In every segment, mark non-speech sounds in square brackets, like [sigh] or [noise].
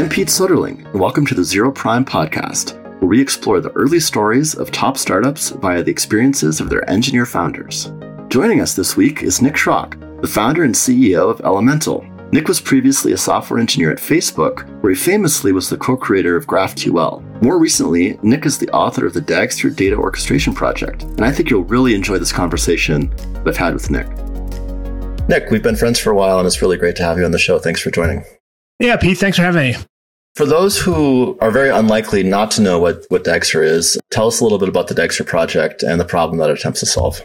I'm Pete Soderling, and welcome to the Zero Prime podcast, where we explore the early stories of top startups via the experiences of their engineer founders. Joining us this week is Nick Schrock, the founder and CEO of Elementl. Nick was previously a software engineer at Facebook, where he famously was the co creator of GraphQL. More recently, Nick is the author of the Dagster Data Orchestration Project, and I think you'll really enjoy this conversation that I've had with Nick. Nick, we've been friends for a while, and it's really great to have you on the show. Thanks for joining. Yeah, Pete, thanks for having me. For those who are very unlikely not to know what, what Dagster is, tell us a little bit about the Dagster project and the problem that it attempts to solve.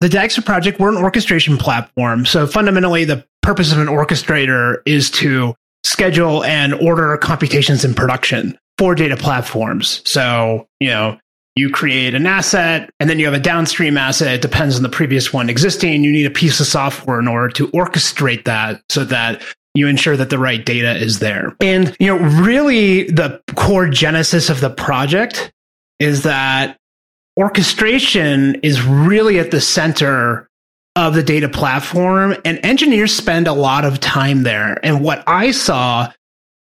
The Dagster project, we're an orchestration platform. So fundamentally, the purpose of an orchestrator is to schedule and order computations in production for data platforms. So, you know, you create an asset and then you have a downstream asset. It depends on the previous one existing. You need a piece of software in order to orchestrate that so that you ensure that the right data is there. And, you know, really the core genesis of the project is that orchestration is really at the center of the data platform and engineers spend a lot of time there. And what I saw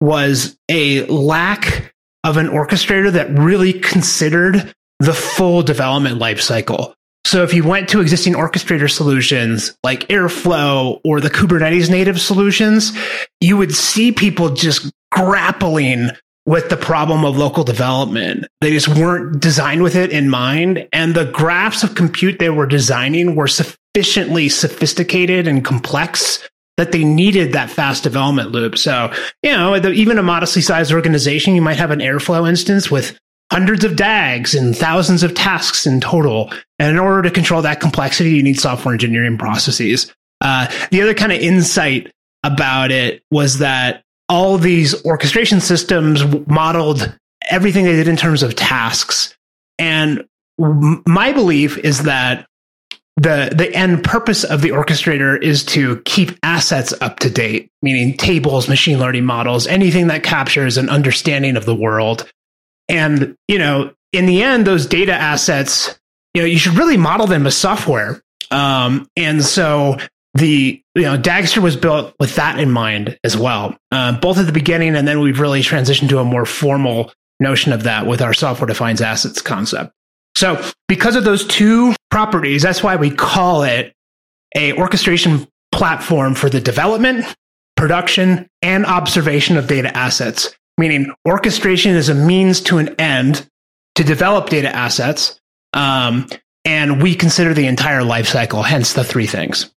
was a lack of an orchestrator that really considered the full development lifecycle. So if you went to existing orchestrator solutions like Airflow or the Kubernetes native solutions, you would see people just grappling with the problem of local development. They just weren't designed with it in mind. And the graphs of compute they were designing were sufficiently sophisticated and complex that they needed that fast development loop. So, you know, even a modestly sized organization, you might have an Airflow instance with hundreds of DAGs and thousands of tasks in total. And in order to control that complexity, you need software engineering processes. Uh, the other kind of insight about it was that all these orchestration systems modeled everything they did in terms of tasks. And my belief is that the the end purpose of the orchestrator is to keep assets up to date, meaning tables, machine learning models, anything that captures an understanding of the world. And you know, in the end, those data assets, you know, you should really model them as software. Um, and so the you know Dagster was built with that in mind as well, uh, both at the beginning and then we've really transitioned to a more formal notion of that with our software defines assets concept. So because of those two properties, that's why we call it a orchestration platform for the development, production, and observation of data assets. Meaning orchestration is a means to an end to develop data assets. Um, and we consider the entire life cycle, hence the three things.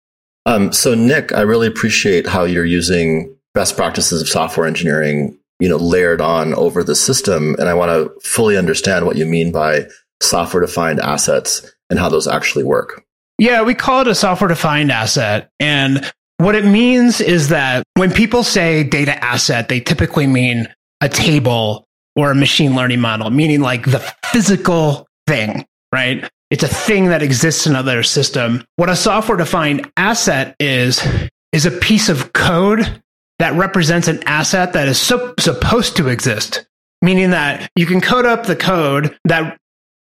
Um, so, Nick, I really appreciate how you're using best practices of software engineering, you know, layered on over the system, and I want to fully understand what you mean by software-defined assets and how those actually work. Yeah, we call it a software-defined asset, and what it means is that when people say data asset, they typically mean a table or a machine learning model, meaning like the physical thing, right? It's a thing that exists in another system. What a software defined asset is, is a piece of code that represents an asset that is so, supposed to exist, meaning that you can code up the code that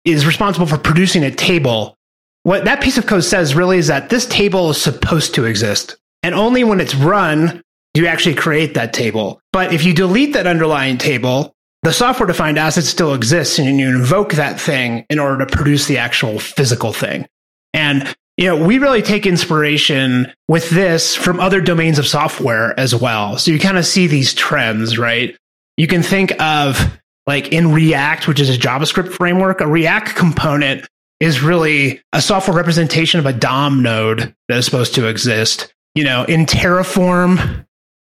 is responsible for producing a table. What that piece of code says really is that this table is supposed to exist. And only when it's run you actually create that table. But if you delete that underlying table, the software defined asset still exists and you invoke that thing in order to produce the actual physical thing. And you know, we really take inspiration with this from other domains of software as well. So you kind of see these trends, right? You can think of like in React, which is a JavaScript framework, a React component is really a software representation of a DOM node that is supposed to exist. You know, in Terraform,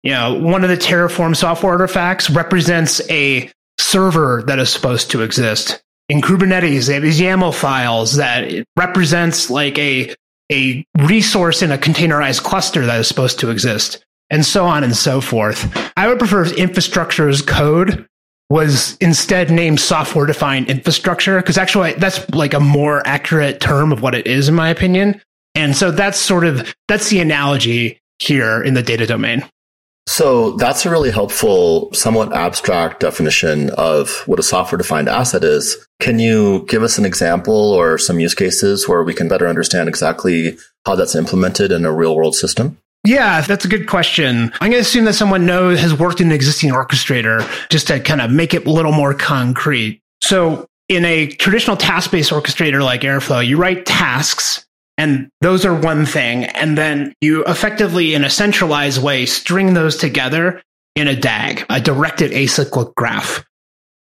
you know, one of the Terraform software artifacts represents a server that is supposed to exist. In Kubernetes, they have these YAML files that represents like a a resource in a containerized cluster that is supposed to exist, and so on and so forth. I would prefer infrastructure as code was instead named software defined infrastructure because actually that's like a more accurate term of what it is in my opinion. And so that's sort of that's the analogy here in the data domain. So that's a really helpful, somewhat abstract definition of what a software defined asset is. Can you give us an example or some use cases where we can better understand exactly how that's implemented in a real world system? Yeah, that's a good question. I'm going to assume that someone knows has worked in an existing orchestrator just to kind of make it a little more concrete. So in a traditional task-based orchestrator like Airflow, you write tasks and those are one thing. And then you effectively, in a centralized way, string those together in a DAG, a directed acyclic graph.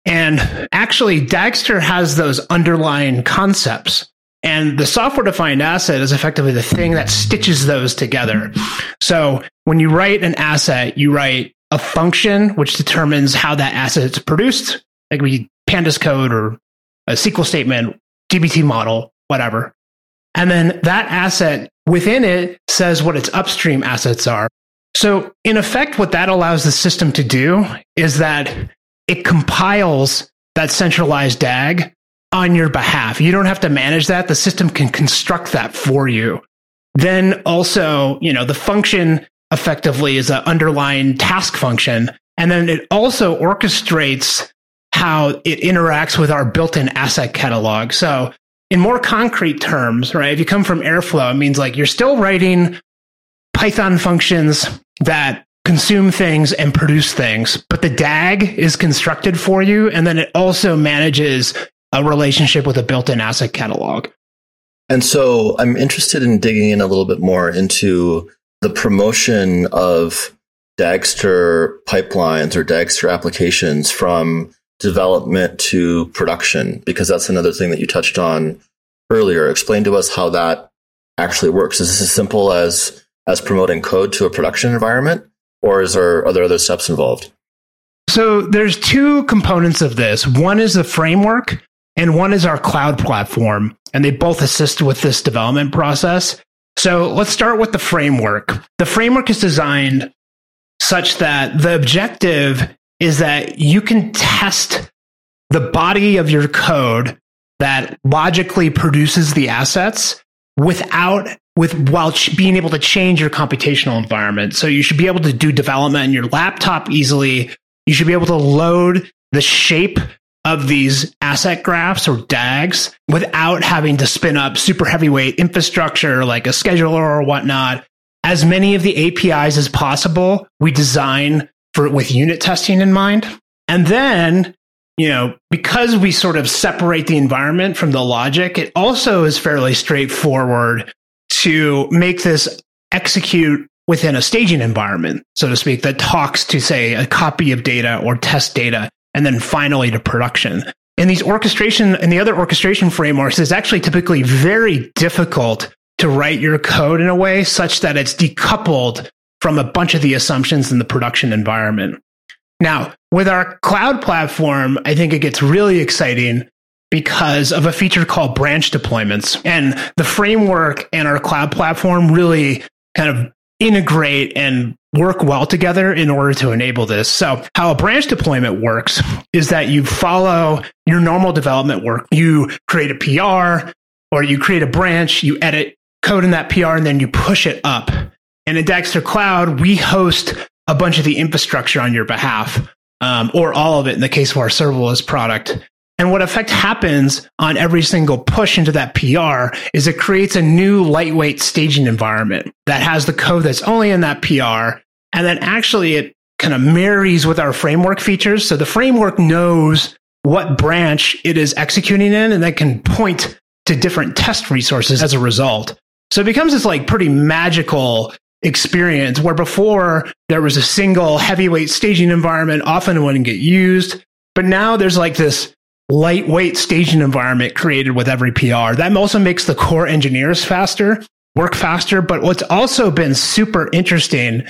And actually, Dagster has those underlying concepts. And the software defined asset is effectively the thing that stitches those together. So when you write an asset, you write a function which determines how that asset is produced, like we pandas code or a SQL statement, DBT model, whatever. And then that asset within it says what its upstream assets are. So in effect, what that allows the system to do is that it compiles that centralized DAG on your behalf. You don't have to manage that. The system can construct that for you. Then also, you know, the function effectively is an underlying task function. And then it also orchestrates how it interacts with our built-in asset catalog. So in more concrete terms, right? If you come from Airflow, it means like you're still writing Python functions that consume things and produce things, but the DAG is constructed for you. And then it also manages a relationship with a built in asset catalog. And so I'm interested in digging in a little bit more into the promotion of Dagster pipelines or Dagster applications from development to production, because that's another thing that you touched on earlier. Explain to us how that actually works. Is this as simple as as promoting code to a production environment, or is there are there other steps involved? So there's two components of this. One is the framework, and one is our cloud platform, and they both assist with this development process. So let's start with the framework. The framework is designed such that the objective is that you can test the body of your code that logically produces the assets without with while being able to change your computational environment. So you should be able to do development in your laptop easily. You should be able to load the shape of these asset graphs or DAGs without having to spin up super heavyweight infrastructure like a scheduler or whatnot. As many of the APIs as possible, we design for with unit testing in mind. And then, you know, because we sort of separate the environment from the logic, it also is fairly straightforward to make this execute within a staging environment, so to speak, that talks to, say, a copy of data or test data, and then finally to production. In these orchestration and the other orchestration frameworks, it's actually typically very difficult to write your code in a way such that it's decoupled from a bunch of the assumptions in the production environment. Now, with our cloud platform, I think it gets really exciting because of a feature called branch deployments. And the framework and our cloud platform really kind of integrate and work well together in order to enable this. So, how a branch deployment works is that you follow your normal development work. You create a PR or you create a branch, you edit code in that PR, and then you push it up. And in Dagster Cloud, we host a bunch of the infrastructure on your behalf, um, or all of it in the case of our serverless product. And what effect happens on every single push into that PR is it creates a new lightweight staging environment that has the code that's only in that PR. And then actually it kind of marries with our framework features. So the framework knows what branch it is executing in and then can point to different test resources as a result. So it becomes this like pretty magical experience where before there was a single heavyweight staging environment, often wouldn't get used. But now there's like this lightweight staging environment created with every PR. That also makes the core engineers faster, work faster. But what's also been super interesting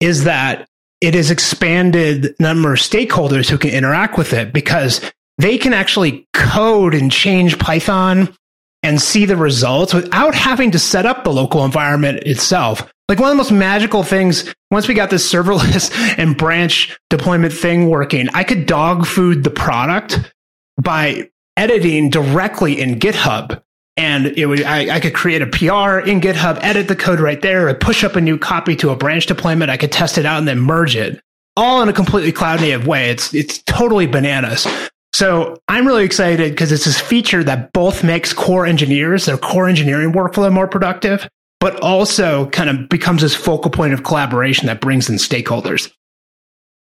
is that it has expanded number of stakeholders who can interact with it because they can actually code and change Python and see the results without having to set up the local environment itself. Like one of the most magical things, once we got this serverless [laughs] and branch deployment thing working, I could dog food the product by editing directly in GitHub. And it would, I, I could create a PR in GitHub, edit the code right there, I push up a new copy to a branch deployment. I could test it out and then merge it all in a completely cloud native way. It's, it's totally bananas. So I'm really excited because it's this feature that both makes core engineers, their core engineering workflow more productive, but also kind of becomes this focal point of collaboration that brings in stakeholders.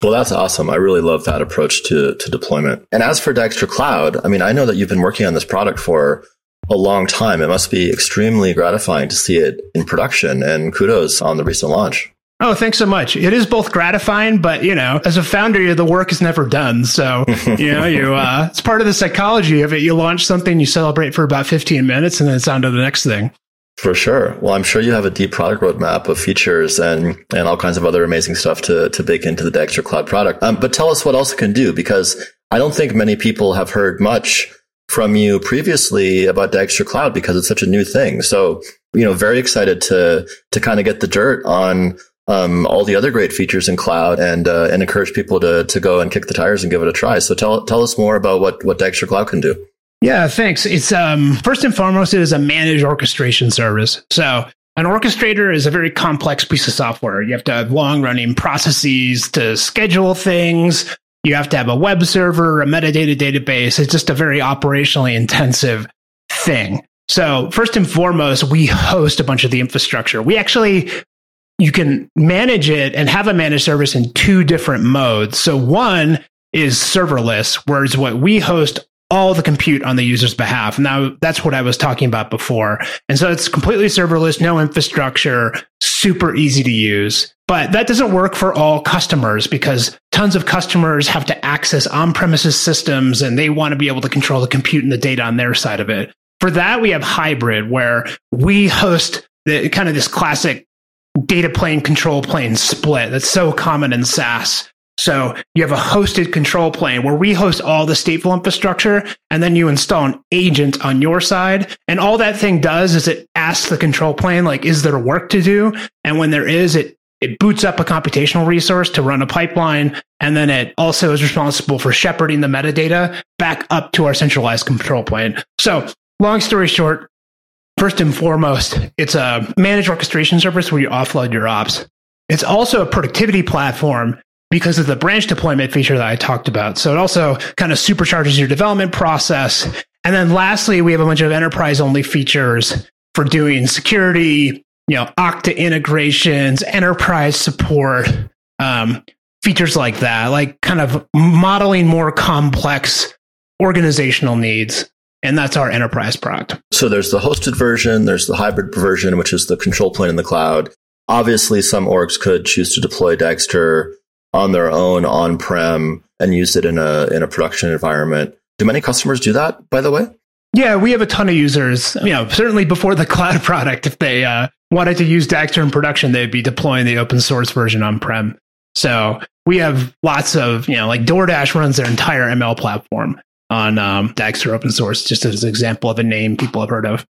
Well, that's awesome. I really love that approach to, to deployment. And as for Dagster Cloud, I mean, I know that you've been working on this product for a long time. It must be extremely gratifying to see it in production and kudos on the recent launch. Oh, thanks so much. It is both gratifying, but you know, as a founder, the work is never done. So, [laughs] you know, you, uh, it's part of the psychology of it. You launch something, you celebrate for about 15 minutes and then it's on to the next thing. For sure. Well, I'm sure you have a deep product roadmap of features and, and all kinds of other amazing stuff to, to bake into the Dagster Cloud product. Um, but tell us what else it can do because I don't think many people have heard much from you previously about Dagster Cloud because it's such a new thing. So, you know, very excited to, to kind of get the dirt on um, all the other great features in cloud and uh, and encourage people to to go and kick the tires and give it a try. So tell tell us more about what what Dagster Cloud can do. Yeah, thanks. It's um, first and foremost, it is a managed orchestration service. So an orchestrator is a very complex piece of software. You have to have long running processes to schedule things. You have to have a web server, a metadata database. It's just a very operationally intensive thing. So first and foremost, we host a bunch of the infrastructure. We actually you can manage it and have a managed service in two different modes. So one is serverless, whereas what we host all the compute on the user's behalf. Now that's what I was talking about before. And so it's completely serverless, no infrastructure, super easy to use. But that doesn't work for all customers because tons of customers have to access on-premises systems and they want to be able to control the compute and the data on their side of it. For that, we have hybrid where we host the kind of this classic data plane control plane split that's so common in SaaS. So you have a hosted control plane where we host all the stateful infrastructure and then you install an agent on your side. And all that thing does is it asks the control plane, like, is there work to do? And when there is, it, it boots up a computational resource to run a pipeline. And then it also is responsible for shepherding the metadata back up to our centralized control plane. So long story short, First and foremost, it's a managed orchestration service where you offload your ops. It's also a productivity platform because of the branch deployment feature that I talked about. So it also kind of supercharges your development process. And then lastly, we have a bunch of enterprise only features for doing security, you know, Okta integrations, enterprise support, um, features like that, like kind of modeling more complex organizational needs and that's our enterprise product. So there's the hosted version, there's the hybrid version, which is the control plane in the cloud. Obviously, some orgs could choose to deploy Dagster on their own on prem and use it in a in a production environment. Do many customers do that? By the way. Yeah, we have a ton of users. You know, certainly before the [laughs] cloud product, if they uh, wanted to use Dagster in production, they'd be deploying the open source version on prem. So we have lots of, you know, like DoorDash runs their entire ML platform on um, Dagster open source, just as an example of a name people have heard of.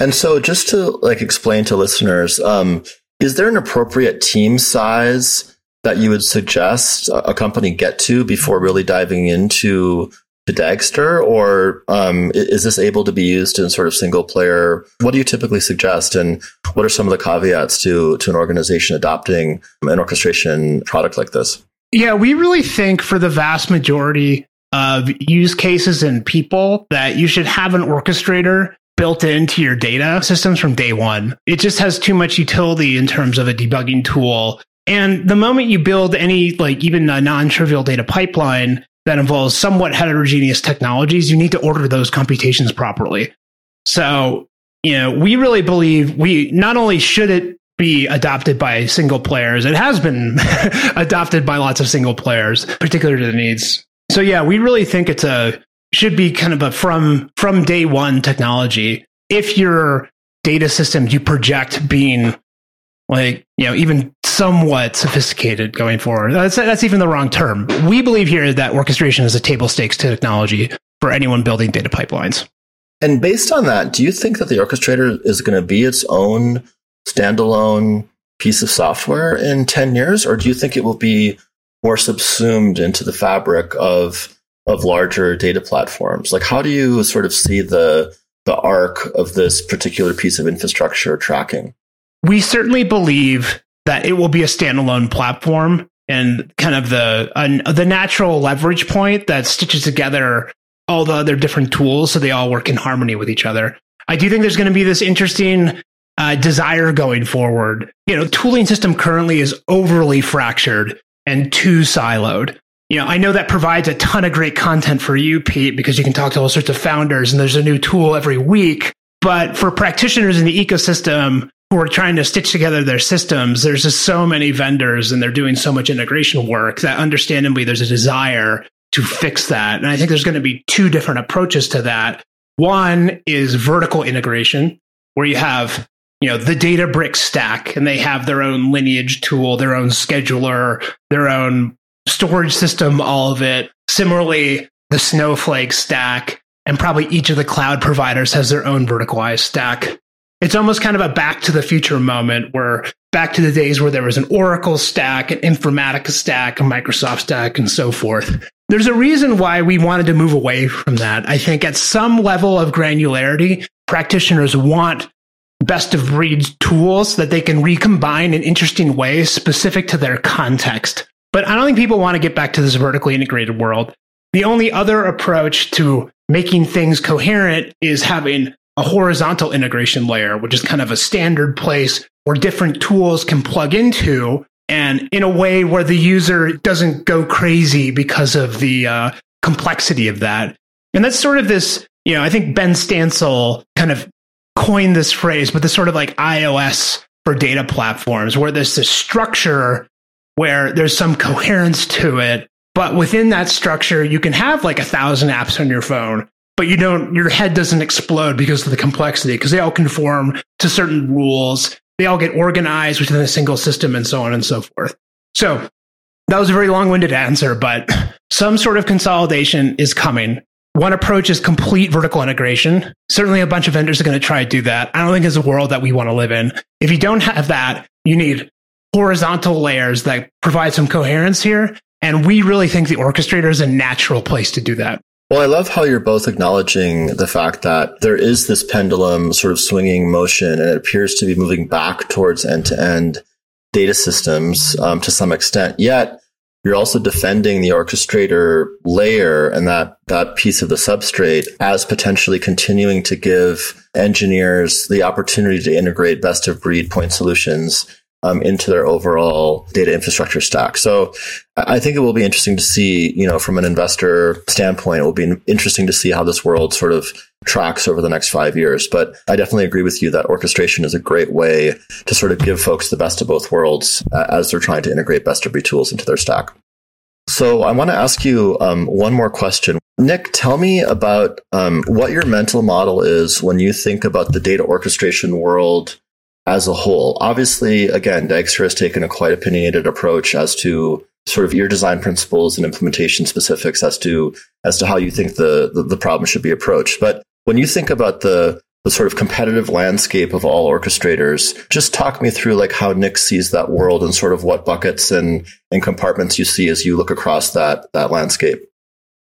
And so, just to like explain to listeners, um, is there an appropriate team size that you would suggest a company get to before really diving into to Dagster, or um, is this able to be used in sort of single player? What do you typically suggest, and what are some of the caveats to to an organization adopting an orchestration product like this? Yeah, we really think for the vast majority of use cases and people that you should have an orchestrator built into your data systems from day one. It just has too much utility in terms of a debugging tool. And the moment you build any, like even a non trivial data pipeline that involves somewhat heterogeneous technologies, you need to order those computations properly. So, you know, we really believe we not only should it be adopted by single players, it has been [laughs] adopted by lots of single players, particularly to the needs so yeah, we really think it's a should be kind of a from from day one technology. If your data systems you project being like you know even somewhat sophisticated going forward, that's that's even the wrong term. We believe here that orchestration is a table stakes technology for anyone building data pipelines. And based on that, do you think that the orchestrator is going to be its own standalone piece of software in 10 years, or do you think it will be more subsumed into the fabric of of larger data platforms. Like how do you sort of see the the arc of this particular piece of infrastructure tracking? We certainly believe that it will be a standalone platform and kind of the uh, the natural leverage point that stitches together all the other different tools so they all work in harmony with each other. I do think there's going to be this interesting uh, desire going forward. You know, tooling system currently is overly fractured and too siloed. You know, I know that provides a ton of great content for you, Pete, because you can talk to all sorts of founders and there's a new tool every week. But for practitioners in the ecosystem who are trying to stitch together their systems, there's just so many vendors and they're doing so much integration work that understandably there's a desire to fix that. And I think there's going to be two different approaches to that. One is vertical integration, where you have you know the Databricks stack, and they have their own lineage tool, their own scheduler, their own storage system, all of it. Similarly, the Snowflake stack, and probably each of the cloud providers has their own verticalized stack. It's almost kind of a back to the future moment where back to the days where there was an Oracle stack, an Informatica stack, a Microsoft stack, and so forth. There's a reason why we wanted to move away from that. I think at some level of granularity, practitioners want best of breed tools that they can recombine in interesting ways specific to their context. But I don't think people want to get back to this vertically integrated world. The only other approach to making things coherent is having a horizontal integration layer, which is kind of a standard place where different tools can plug into and in a way where the user doesn't go crazy because of the uh, complexity of that. And that's sort of this, you know, I think Benn Stancil kind of coined this phrase, but the sort of like iOS for data platforms where there's this structure where there's some coherence to it. But within that structure, you can have like a thousand apps on your phone, but you don't, your head doesn't explode because of the complexity, because they all conform to certain rules. They all get organized within a single system and so on and so forth. So that was a very long winded answer, but [laughs] some sort of consolidation is coming. One approach is complete vertical integration. Certainly a bunch of vendors are going to try to do that. I don't think it's a world that we want to live in. If you don't have that, you need horizontal layers that provide some coherence here. And we really think the orchestrator is a natural place to do that. Well, I love how you're both acknowledging the fact that there is this pendulum sort of swinging motion and it appears to be moving back towards end to end data systems um, to some extent. Yet you're also defending the orchestrator layer and that, that piece of the substrate as potentially continuing to give engineers the opportunity to integrate best of breed point solutions um, into their overall data infrastructure stack. So I think it will be interesting to see, you know, from an investor standpoint, it will be interesting to see how this world sort of tracks over the next five years. But I definitely agree with you that orchestration is a great way to sort of give folks the best of both worlds uh, as they're trying to integrate best of breed tools into their stack. So I want to ask you um, one more question. Nick, tell me about um, what your mental model is when you think about the data orchestration world as a whole. Obviously, again, Dagster has taken a quite opinionated approach as to sort of your design principles and implementation specifics as to as to how you think the, the, the problem should be approached. But when you think about the the sort of competitive landscape of all orchestrators, just talk me through like how Nick sees that world and sort of what buckets and, and compartments you see as you look across that that landscape.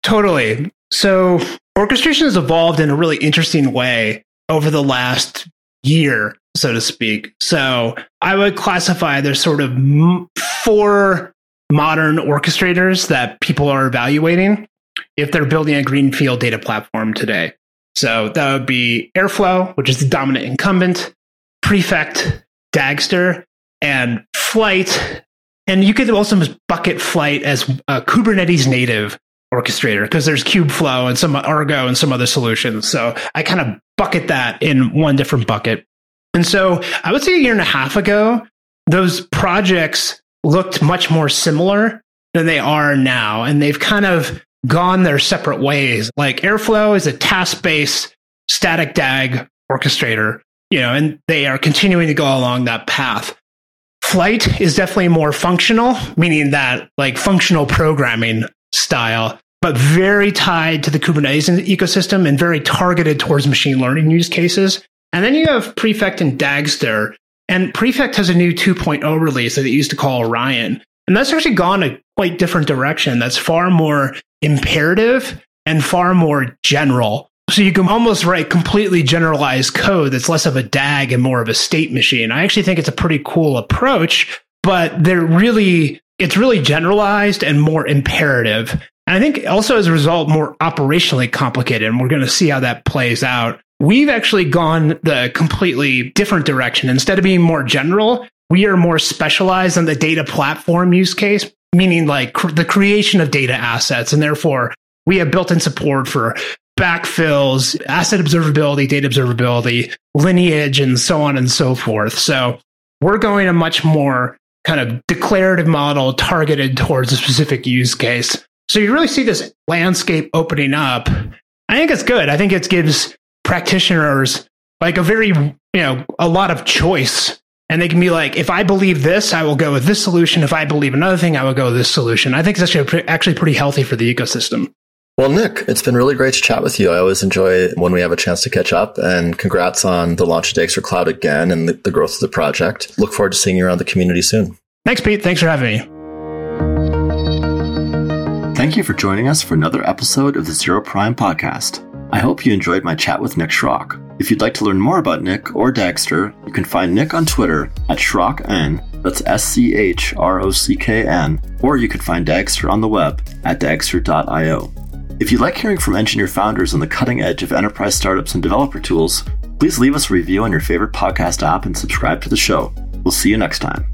Totally. So orchestration has evolved in a really interesting way over the last year so to speak. So I would classify there's sort of four modern orchestrators that people are evaluating if they're building a greenfield data platform today. So that would be Airflow, which is the dominant incumbent, Prefect, Dagster, and Flyte. And you could also bucket Flyte as a Kubernetes native orchestrator because there's Kubeflow and some Argo and some other solutions. So I kind of bucket that in one different bucket. And so I would say a year and a half ago, those projects looked much more similar than they are now. And they've kind of gone their separate ways. Like Airflow is a task based static DAG orchestrator, you know, and they are continuing to go along that path. Flyte is definitely more functional, meaning that like functional programming style, but very tied to the Kubernetes ecosystem and very targeted towards machine learning use cases. And then you have Prefect and Dagster. And Prefect has a new 2.0 release that they used to call Orion. And that's actually gone a quite different direction. That's far more imperative and far more general. So you can almost write completely generalized code that's less of a DAG and more of a state machine. I actually think it's a pretty cool approach, but they're really, it's really generalized and more imperative. And I think also as a result, more operationally complicated. And we're going to see how that plays out We've actually gone the completely different direction. Instead of being more general, we are more specialized on the data platform use case, meaning like cr- the creation of data assets. And therefore, we have built in support for backfills, asset observability, data observability, lineage, and so on and so forth. So we're going a much more kind of declarative model targeted towards a specific use case. So you really see this landscape opening up. I think it's good. I think it gives practitioners like a very, you know, a lot of choice. And they can be like, if I believe this, I will go with this solution. If I believe another thing, I will go with this solution. I think it's actually, actually pretty healthy for the ecosystem. Well, Nick, it's been really great to chat with you. I always enjoy when we have a chance to catch up and congrats on the launch of Dagster Cloud again and the, the growth of the project. Look forward to seeing you around the community soon. Thanks, Pete. Thanks for having me. Thank you for joining us for another episode of the Zero Prime podcast. I hope you enjoyed my chat with Nick Schrock. If you'd like to learn more about Nick or Dagster, you can find Nick on Twitter at SchrockN, that's S C H R O C K N, or you can find Dagster on the web at dagster.io. If you like hearing from engineer founders on the cutting edge of enterprise startups and developer tools, please leave us a review on your favorite podcast app and subscribe to the show. We'll see you next time.